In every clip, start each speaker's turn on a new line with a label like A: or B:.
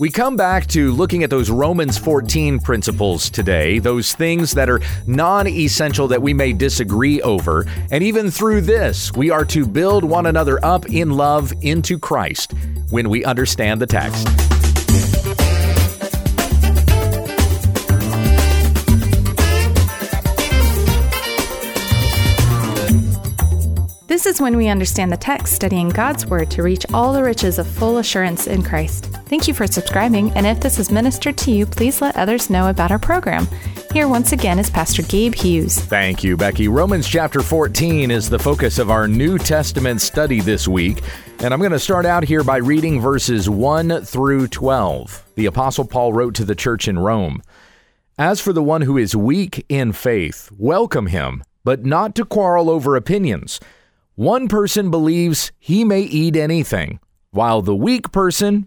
A: We come back to looking at those Romans 14 principles today, those things that are non essential that we may disagree over. And even through this, we are to build one another up in love into Christ when we understand the text.
B: This is when we understand the text, studying God's Word to reach all the riches of full assurance in Christ. Thank you for subscribing, and if this has ministered to you, please let others know about our program. Here once again is Pastor Gabe Hughes.
A: Thank you, Becky. Romans chapter 14 is the focus of our New Testament study this week. And I'm going to start out here by reading verses 1 through 12. The Apostle Paul wrote to the church in Rome As for the one who is weak in faith, welcome him, but not to quarrel over opinions. One person believes he may eat anything, while the weak person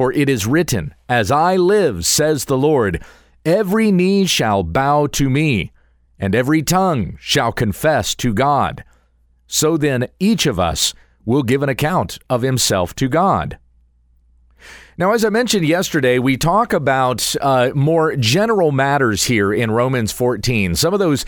A: For it is written, As I live, says the Lord, every knee shall bow to me, and every tongue shall confess to God. So then, each of us will give an account of himself to God. Now, as I mentioned yesterday, we talk about uh, more general matters here in Romans 14, some of those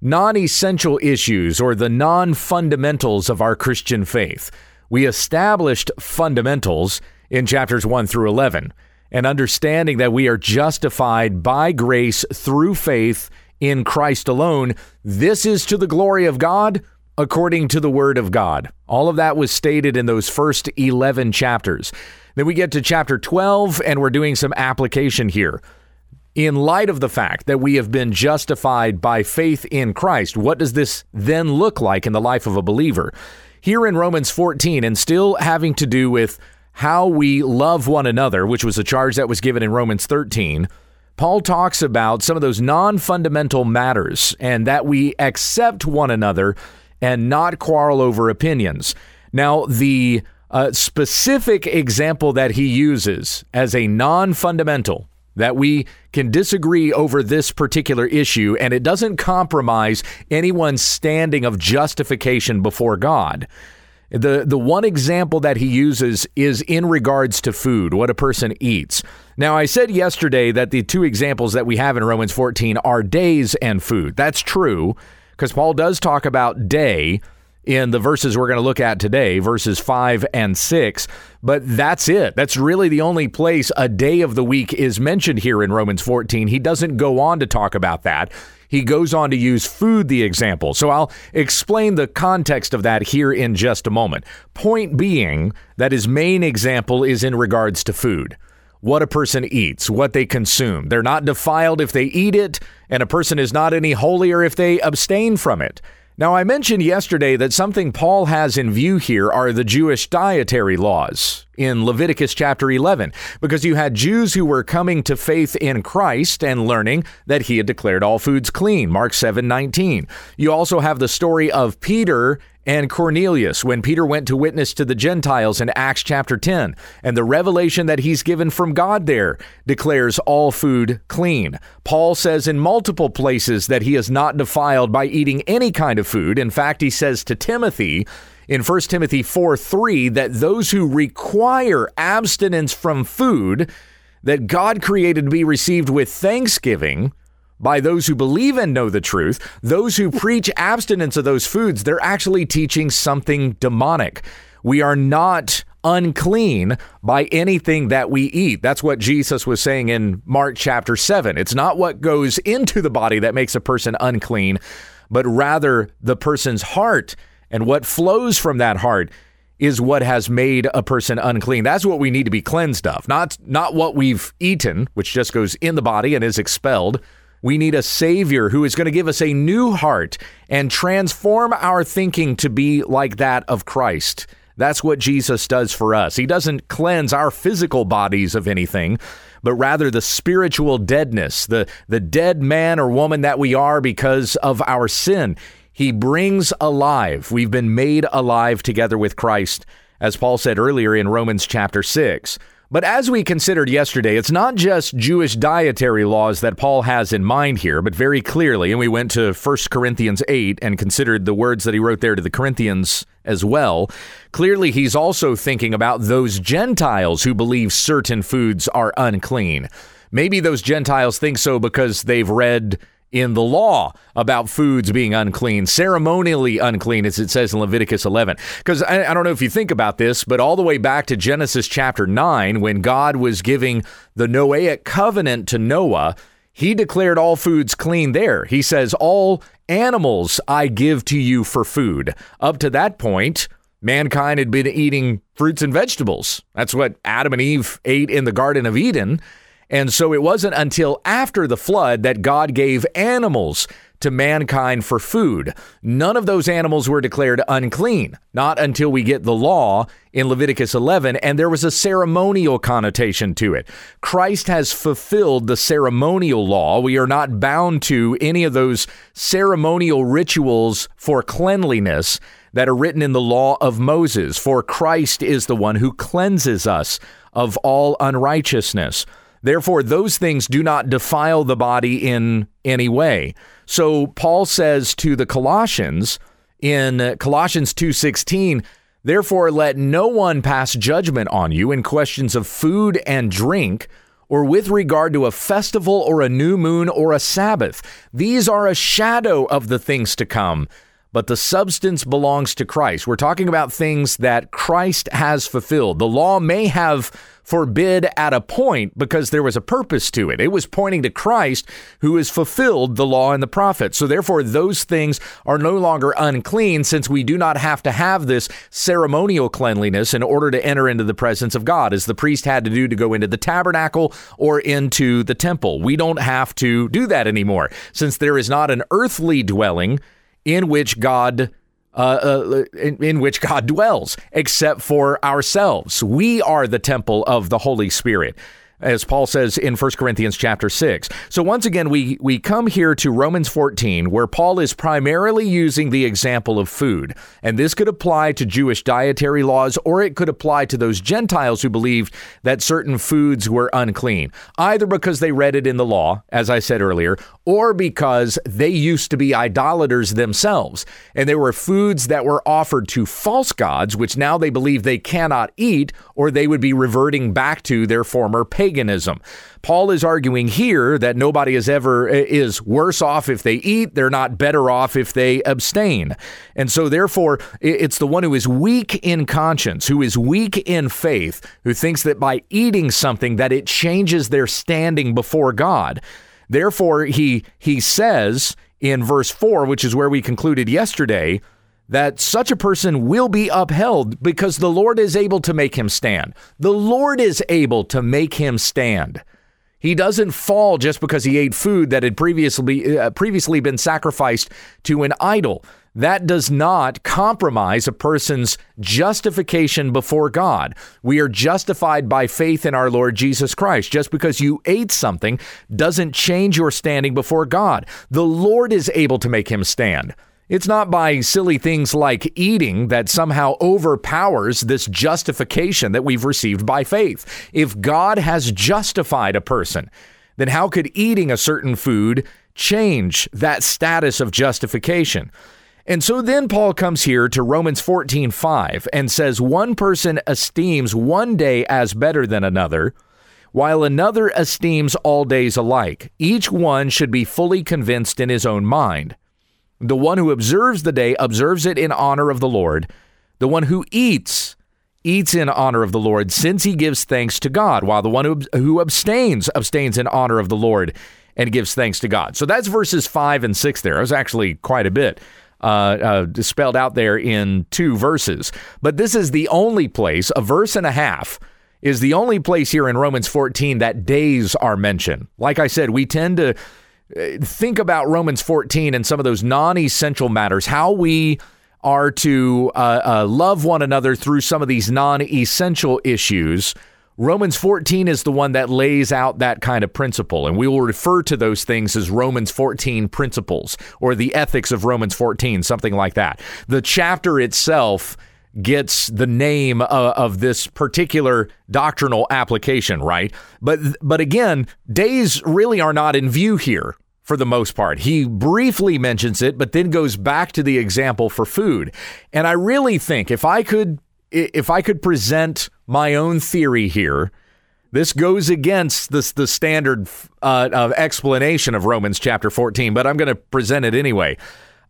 A: non essential issues or the non fundamentals of our Christian faith. We established fundamentals in chapters 1 through 11 and understanding that we are justified by grace through faith in Christ alone. This is to the glory of God according to the word of God. All of that was stated in those first 11 chapters. Then we get to chapter 12 and we're doing some application here. In light of the fact that we have been justified by faith in Christ, what does this then look like in the life of a believer? Here in Romans 14, and still having to do with how we love one another, which was a charge that was given in Romans 13, Paul talks about some of those non fundamental matters and that we accept one another and not quarrel over opinions. Now, the uh, specific example that he uses as a non fundamental that we can disagree over this particular issue and it doesn't compromise anyone's standing of justification before God. The the one example that he uses is in regards to food, what a person eats. Now, I said yesterday that the two examples that we have in Romans 14 are days and food. That's true because Paul does talk about day in the verses we're going to look at today, verses 5 and 6. But that's it. That's really the only place a day of the week is mentioned here in Romans 14. He doesn't go on to talk about that he goes on to use food the example. So I'll explain the context of that here in just a moment. Point being that his main example is in regards to food. What a person eats, what they consume. They're not defiled if they eat it, and a person is not any holier if they abstain from it. Now, I mentioned yesterday that something Paul has in view here are the Jewish dietary laws in Leviticus chapter 11, because you had Jews who were coming to faith in Christ and learning that he had declared all foods clean, Mark 7 19. You also have the story of Peter and Cornelius when Peter went to witness to the Gentiles in Acts chapter 10. And the revelation that he's given from God there declares all food clean. Paul says in multiple places that he is not defiled by eating any kind of food. In fact, he says to Timothy, in 1 Timothy 4 3 that those who require abstinence from food that God created to be received with thanksgiving by those who believe and know the truth, those who preach abstinence of those foods, they're actually teaching something demonic. We are not unclean by anything that we eat. That's what Jesus was saying in Mark chapter 7. It's not what goes into the body that makes a person unclean, but rather the person's heart and what flows from that heart is what has made a person unclean. That's what we need to be cleansed of. Not not what we've eaten, which just goes in the body and is expelled. We need a Savior who is going to give us a new heart and transform our thinking to be like that of Christ. That's what Jesus does for us. He doesn't cleanse our physical bodies of anything, but rather the spiritual deadness, the, the dead man or woman that we are because of our sin. He brings alive. We've been made alive together with Christ, as Paul said earlier in Romans chapter 6. But as we considered yesterday, it's not just Jewish dietary laws that Paul has in mind here, but very clearly, and we went to 1 Corinthians 8 and considered the words that he wrote there to the Corinthians as well. Clearly, he's also thinking about those Gentiles who believe certain foods are unclean. Maybe those Gentiles think so because they've read in the law about foods being unclean, ceremonially unclean, as it says in Leviticus 11. Because I, I, don't know if you think about this, but all the way back to Genesis chapter 9, when God was giving the Noahic covenant to Noah, he declared all foods clean there. He says, All animals I give to you for food. Up to that point, mankind had been eating fruits and vegetables. That's what Adam and Eve ate in the Garden of Eden. And so it wasn't until after the flood that God gave animals to mankind for food. None of those animals were declared unclean, not until we get the law in Leviticus 11, and there was a ceremonial connotation to it. Christ has fulfilled the ceremonial law. We are not bound to any of those ceremonial rituals for cleanliness that are written in the law of Moses, for Christ is the one who cleanses us of all unrighteousness. Therefore, those things do not defile the body in any way. So Paul says to the Colossians in Colossians 2:16, "Therefore let no one pass judgment on you in questions of food and drink." Or with regard to a festival or a new moon or a Sabbath. These are a shadow of the things to come, but the substance belongs to Christ. We're talking about things that Christ has fulfilled. The law may have forbid at a point because there was a purpose to it. It was pointing to Christ who has fulfilled the law and the prophets. So therefore, those things are no longer unclean since we do not have to have this ceremonial cleanliness in order to enter into the presence of God, as the priest had to do to go into the tabernacle or into the temple. We don't have to do that anymore since there is not an earthly dwelling in which God uh, uh, in, in, which God dwells, except for ourselves. We are the temple of the Holy Spirit as Paul says in 1 Corinthians chapter 6. So once again we we come here to Romans 14 where Paul is primarily using the example of food. And this could apply to Jewish dietary laws or it could apply to those Gentiles who believed that certain foods were unclean, either because they read it in the law, as I said earlier, or because they used to be idolaters themselves. And there were foods that were offered to false gods which now they believe they cannot eat or they would be reverting back to their former pagan paganism. Paul is arguing here that nobody is ever eh, is worse off if they eat, they're not better off if they abstain. And so therefore it's the one who is weak in conscience, who is weak in faith, who thinks that by eating something that it changes their standing before God. Therefore he he says in verse 4, which is where we concluded yesterday, that such a person will be upheld because the Lord is able to make him stand. The Lord is able to make him stand. He doesn't fall just because he ate food that had previously uh, previously been sacrificed to an idol. That does not compromise a person's justification before God. We are justified by faith in our Lord Jesus Christ. Just because you ate something doesn't change your standing before God. The Lord is able to make him stand. It's not by silly things like eating that somehow overpowers this justification that we've received by faith. If God has justified a person, then how could eating a certain food change that status of justification? And so then Paul comes here to Romans 14 5 and says, One person esteems one day as better than another, while another esteems all days alike. Each one should be fully convinced in his own mind. The one who observes the day observes it in honor of the Lord. The one who eats eats in honor of the Lord, since he gives thanks to God, while the one who, who abstains abstains in honor of the Lord and gives thanks to God. So that's verses 5 and 6 there. It was actually quite a bit. Uh, uh, spelled out there in two verses. But this is the only place, a verse and a half, is the only place here in Romans 14 that days are mentioned. Like I said, we tend to think about Romans 14 and some of those non essential matters, how we are to uh, uh, love one another through some of these non essential issues. Romans 14 is the one that lays out that kind of principle, and we will refer to those things as Romans 14 principles or the ethics of Romans 14, something like that. The chapter itself gets the name of, of this particular doctrinal application, right? But but again, days really are not in view here for the most part. He briefly mentions it, but then goes back to the example for food. And I really think if I could if I could present my own theory here, this goes against the, the standard uh, of explanation of Romans chapter 14, but I'm going to present it anyway.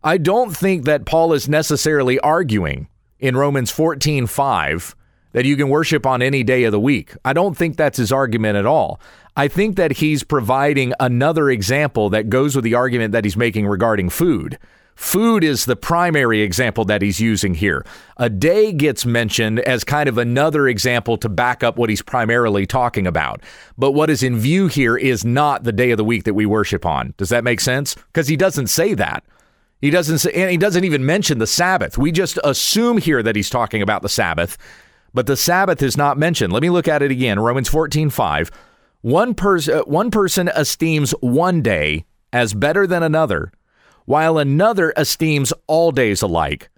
A: I don't think that Paul is necessarily arguing in Romans 14 5 that you can worship on any day of the week. I don't think that's his argument at all. I think that he's providing another example that goes with the argument that he's making regarding food. Food is the primary example that he's using here. A day gets mentioned as kind of another example to back up what he's primarily talking about. But what is in view here is not the day of the week that we worship on. Does that make sense? Because he doesn't say that. He doesn't say, and he doesn't even mention the Sabbath. We just assume here that he's talking about the Sabbath, but the Sabbath is not mentioned. Let me look at it again. Romans 14, 5. One, pers- uh, one person esteems one day as better than another while another esteems all days alike.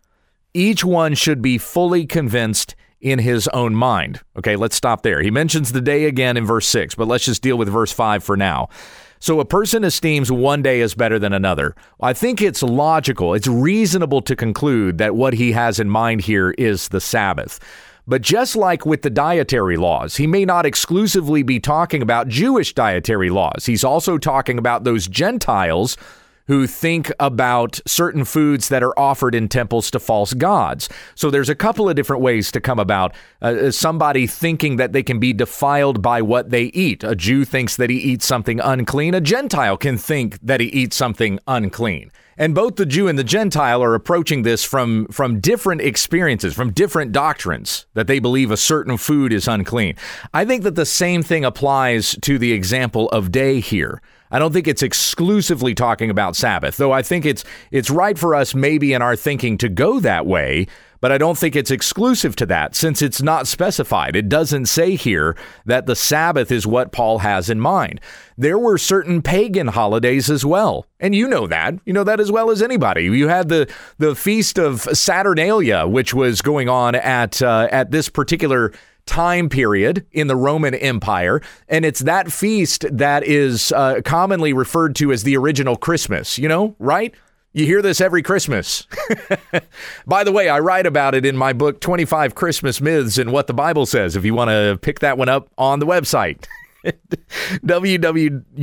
A: Each one should be fully convinced in his own mind. Okay, let's stop there. He mentions the day again in verse 6, but let's just deal with verse 5 for now. So a person esteems one day as better than another. I think it's logical, it's reasonable to conclude that what he has in mind here is the Sabbath. But just like with the dietary laws, he may not exclusively be talking about Jewish dietary laws. He's also talking about those Gentiles who think about certain foods that are offered in temples to false gods. So there's a couple of different ways to come about uh, uh, somebody thinking that they can be defiled by what they eat. A Jew thinks that he eats something unclean, a Gentile can think that he eats something unclean. And both the Jew and the Gentile are approaching this from, from different experiences, from different doctrines that they believe a certain food is unclean. I think that the same thing applies to the example of day here. I don't think it's exclusively talking about Sabbath, though I think it's it's right for us maybe in our thinking to go that way, but I don't think it's exclusive to that since it's not specified. It doesn't say here that the Sabbath is what Paul has in mind. There were certain pagan holidays as well, and you know that. You know that as well as anybody. You had the the feast of Saturnalia, which was going on at uh, at this particular time period in the Roman Empire. And it's that feast that is uh, commonly referred to as the original Christmas, you know, right? You hear this every Christmas. By the way, I write about it in my book, 25 Christmas Myths and What the Bible Says, if you want to pick that one up on the website. wwutt.com.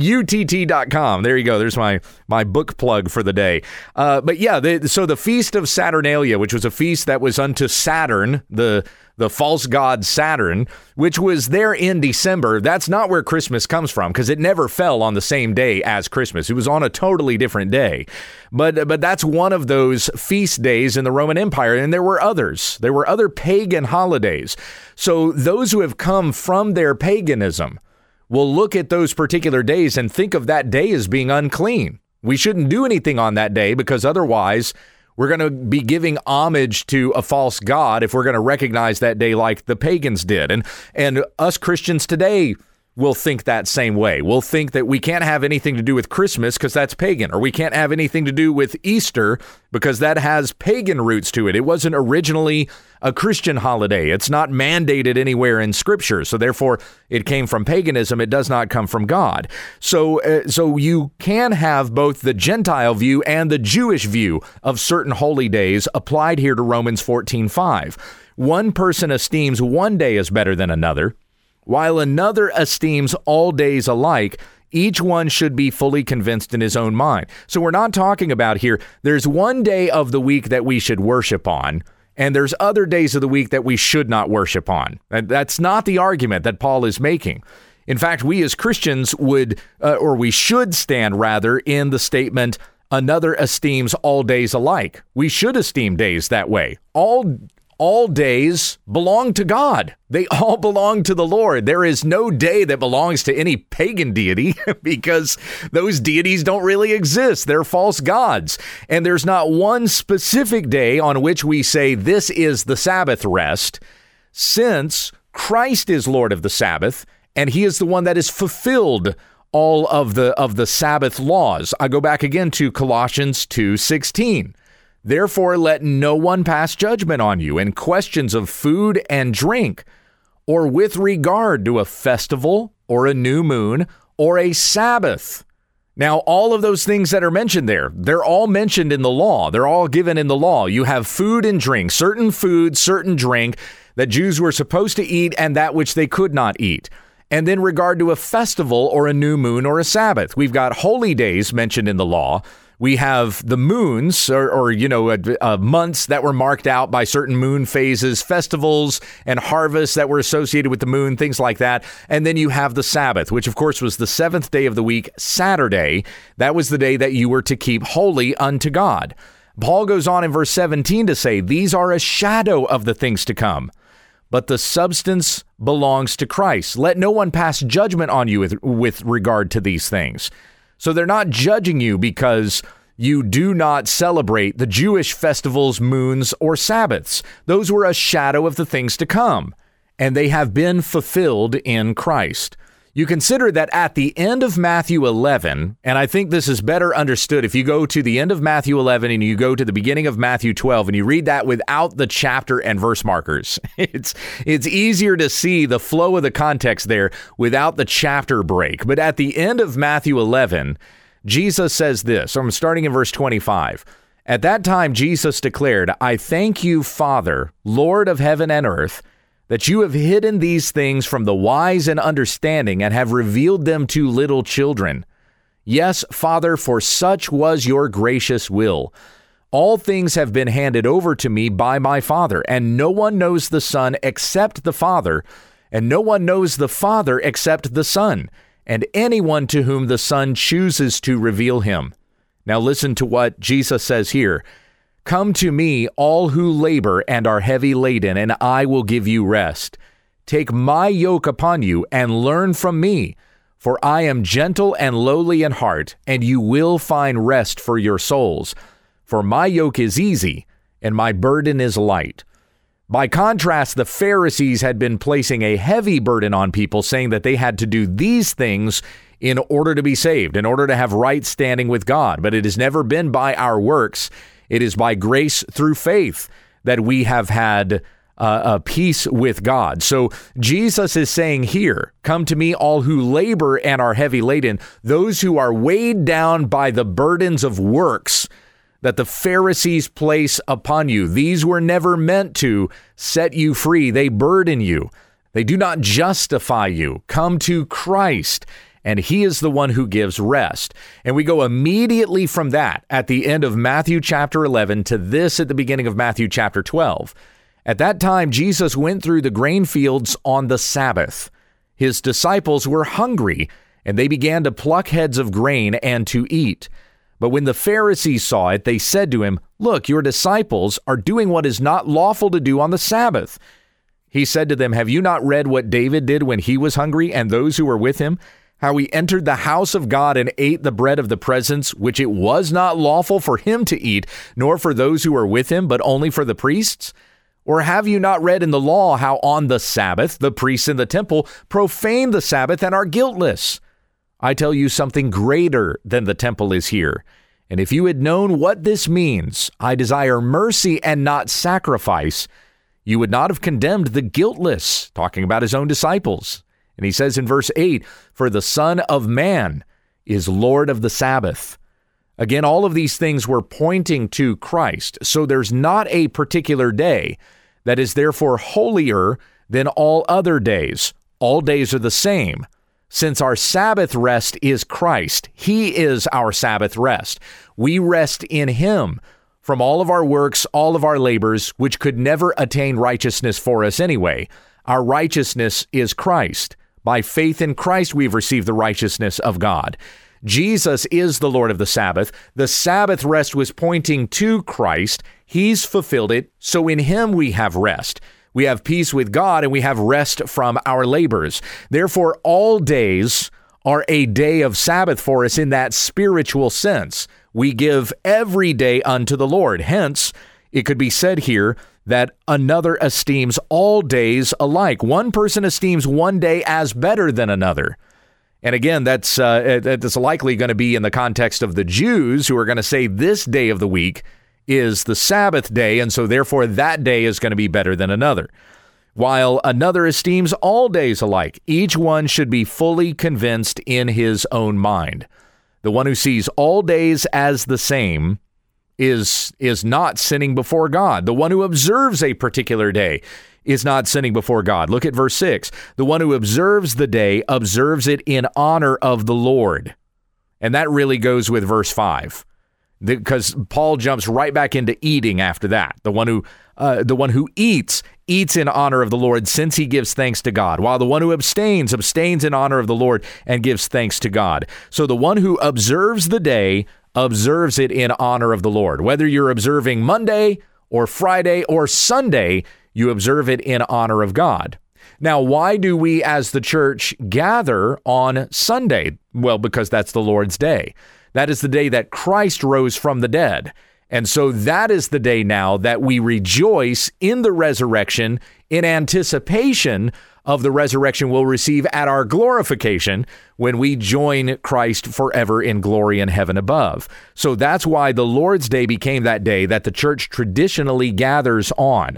A: There you go. There's my my book plug for the day. Uh, but yeah, the, so the feast of Saturnalia, which was a feast that was unto Saturn, the the false god Saturn, which was there in December. That's not where Christmas comes from because it never fell on the same day as Christmas. It was on a totally different day. But but that's one of those feast days in the Roman Empire and there were others. There were other pagan holidays. So those who have come from their paganism will look at those particular days and think of that day as being unclean. We shouldn't do anything on that day because otherwise we're going to be giving homage to a false god if we're going to recognize that day like the pagans did. And and us Christians today will think that same way. We'll think that we can't have anything to do with Christmas because that's pagan, or we can't have anything to do with Easter because that has pagan roots to it. It wasn't originally a Christian holiday. It's not mandated anywhere in Scripture, so therefore it came from paganism. It does not come from God. So, uh, so you can have both the Gentile view and the Jewish view of certain holy days applied here to Romans 14:5. One person esteems one day as better than another while another esteems all days alike, each one should be fully convinced in his own mind. So we're not talking about here, there's one day of the week that we should worship on, and there's other days of the week that we should not worship on. And that's not the argument that Paul is making. In fact, we as Christians would, uh, or we should stand rather, in the statement, another esteems all days alike. We should esteem days that way. All all days belong to God. They all belong to the Lord. There is no day that belongs to any pagan deity because those deities don't really exist. They're false gods. And there's not one specific day on which we say this is the Sabbath rest, since Christ is Lord of the Sabbath and he is the one that has fulfilled all of the of the Sabbath laws. I go back again to Colossians 2:16. Therefore, let no one pass judgment on you in questions of food and drink, or with regard to a festival, or a new moon, or a Sabbath. Now, all of those things that are mentioned there, they're all mentioned in the law. They're all given in the law. You have food and drink, certain food, certain drink that Jews were supposed to eat and that which they could not eat. And then, regard to a festival or a new moon or a Sabbath, we've got holy days mentioned in the law. We have the moons, or, or you know, uh, uh, months that were marked out by certain moon phases, festivals and harvests that were associated with the moon, things like that. And then you have the Sabbath, which of course was the seventh day of the week, Saturday. That was the day that you were to keep holy unto God. Paul goes on in verse 17 to say, These are a shadow of the things to come but the substance belongs to Christ. Let no one pass judgment on you with, with regard to these things. So they're not judging you because you do not celebrate the Jewish festivals, moons, or Sabbaths. Those were a shadow of the things to come, and they have been fulfilled in Christ. You consider that at the end of Matthew 11, and I think this is better understood if you go to the end of Matthew 11 and you go to the beginning of Matthew 12 and you read that without the chapter and verse markers. It's it's easier to see the flow of the context there without the chapter break. But at the end of Matthew 11, Jesus says this. I'm starting in verse 25. At that time Jesus declared, "I thank you, Father, Lord of heaven and earth, that you have hidden these things from the wise and understanding and have revealed them to little children. Yes, Father, for such was your gracious will. All things have been handed over to me by my Father, and no one knows the Son except the Father, and no one knows the Father except the Son, and anyone to whom the Son chooses to reveal him. Now listen to what Jesus says here. Come to me, all who labor and are heavy laden, and I will give you rest. Take my yoke upon you and learn from me, for I am gentle and lowly in heart, and you will find rest for your souls. For my yoke is easy, and my burden is light. By contrast, the Pharisees had been placing a heavy burden on people, saying that they had to do these things in order to be saved, in order to have right standing with God. But it has never been by our works. It is by grace through faith that we have had uh, a peace with God. So Jesus is saying here, Come to me, all who labor and are heavy laden, those who are weighed down by the burdens of works that the Pharisees place upon you. These were never meant to set you free, they burden you. They do not justify you. Come to Christ and he is the one who gives rest. And we go immediately from that at the end of Matthew chapter 11 to this at the beginning of Matthew chapter 12. At that time, Jesus went through the grain fields on the Sabbath. His disciples were hungry, and they began to pluck heads of grain and to eat. But when the Pharisees saw it, they said to him, Look, your disciples are doing what is not lawful to do on the Sabbath. He said to them, Have you not read what David did when he was hungry and those who were with him? How he entered the house of God and ate the bread of the presence, which it was not lawful for him to eat, nor for those who were with him, but only for the priests? Or have you not read in the law how on the Sabbath the priests in the temple profane the Sabbath and are guiltless? I tell you something greater than the temple is here. And if you had known what this means, I desire mercy and not sacrifice, you would not have condemned the guiltless, talking about his own disciples. And he says in verse 8, For the Son of Man is Lord of the Sabbath. Again, all of these things were pointing to Christ. So there's not a particular day that is therefore holier than all other days. All days are the same. Since our Sabbath rest is Christ, He is our Sabbath rest. We rest in Him from all of our works, all of our labors, which could never attain righteousness for us anyway. Our righteousness is Christ. By faith in Christ, we've received the righteousness of God. Jesus is the Lord of the Sabbath. The Sabbath rest was pointing to Christ. He's fulfilled it. So in Him we have rest. We have peace with God and we have rest from our labors. Therefore, all days are a day of Sabbath for us in that spiritual sense. We give every day unto the Lord. Hence, it could be said here that another esteems all days alike. One person esteems one day as better than another. And again, that's uh, that's likely going to be in the context of the Jews who are going to say this day of the week is the Sabbath day, and so therefore that day is going to be better than another. While another esteems all days alike, each one should be fully convinced in his own mind. The one who sees all days as the same is is not sinning before God. The one who observes a particular day is not sinning before God. Look at verse 6. The one who observes the day observes it in honor of the Lord. And that really goes with verse 5 because Paul jumps right back into eating after that. The one who uh, the one who eats eats in honor of the Lord since he gives thanks to God, while the one who abstains abstains in honor of the Lord and gives thanks to God. So the one who observes the day observes it in honor of the Lord. Whether you're observing Monday or Friday or Sunday, you observe it in honor of God. Now, why do we as the church gather on Sunday? Well, because that's the Lord's day. That is the day that Christ rose from the dead. And so that is the day now that we rejoice in the resurrection in anticipation of the resurrection we'll receive at our glorification when we join Christ forever in glory in heaven above. So that's why the Lord's Day became that day that the church traditionally gathers on.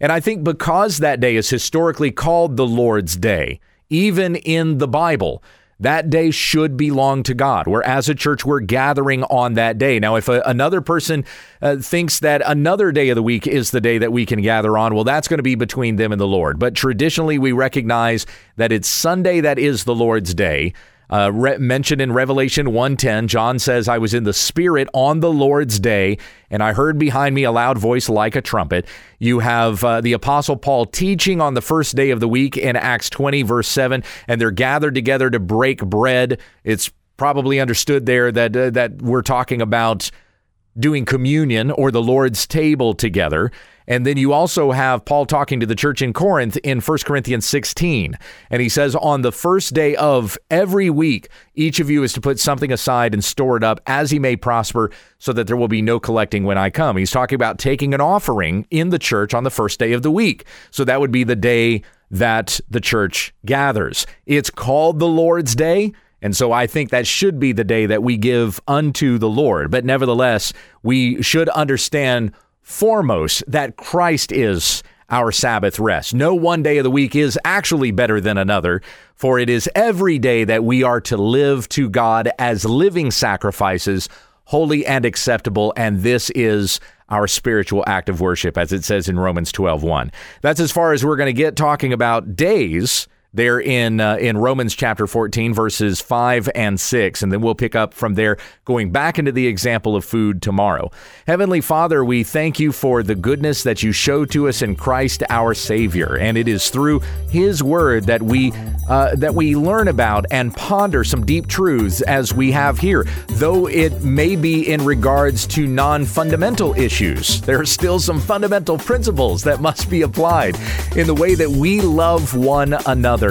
A: And I think because that day is historically called the Lord's Day, even in the Bible, that day should belong to God. Where as a church, we're gathering on that day. Now, if a, another person uh, thinks that another day of the week is the day that we can gather on, well, that's going to be between them and the Lord. But traditionally, we recognize that it's Sunday that is the Lord's day. Uh, re- mentioned in Revelation 1:10, John says, "I was in the Spirit on the Lord's day, and I heard behind me a loud voice like a trumpet." You have uh, the Apostle Paul teaching on the first day of the week in Acts 20, verse 7, and they're gathered together to break bread. It's probably understood there that uh, that we're talking about doing communion or the Lord's table together. And then you also have Paul talking to the church in Corinth in 1 Corinthians 16. And he says, On the first day of every week, each of you is to put something aside and store it up as he may prosper, so that there will be no collecting when I come. He's talking about taking an offering in the church on the first day of the week. So that would be the day that the church gathers. It's called the Lord's Day. And so I think that should be the day that we give unto the Lord. But nevertheless, we should understand foremost that Christ is our Sabbath rest. No one day of the week is actually better than another, for it is every day that we are to live to God as living sacrifices, holy and acceptable, and this is our spiritual act of worship, as it says in Romans 12 1. That's as far as we're going to get talking about days there in uh, in Romans chapter 14 verses 5 and 6 and then we'll pick up from there going back into the example of food tomorrow. Heavenly Father, we thank you for the goodness that you show to us in Christ our savior and it is through his word that we uh, that we learn about and ponder some deep truths as we have here. Though it may be in regards to non-fundamental issues, there are still some fundamental principles that must be applied in the way that we love one another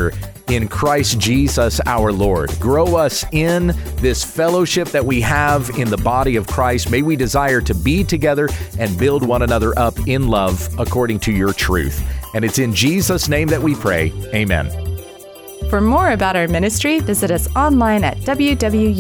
A: in Christ Jesus our Lord. Grow us in this fellowship that we have in the body of Christ. May we desire to be together and build one another up in love according to your truth. And it's in Jesus' name that we pray. Amen.
B: For more about our ministry, visit us online at wwutt.com.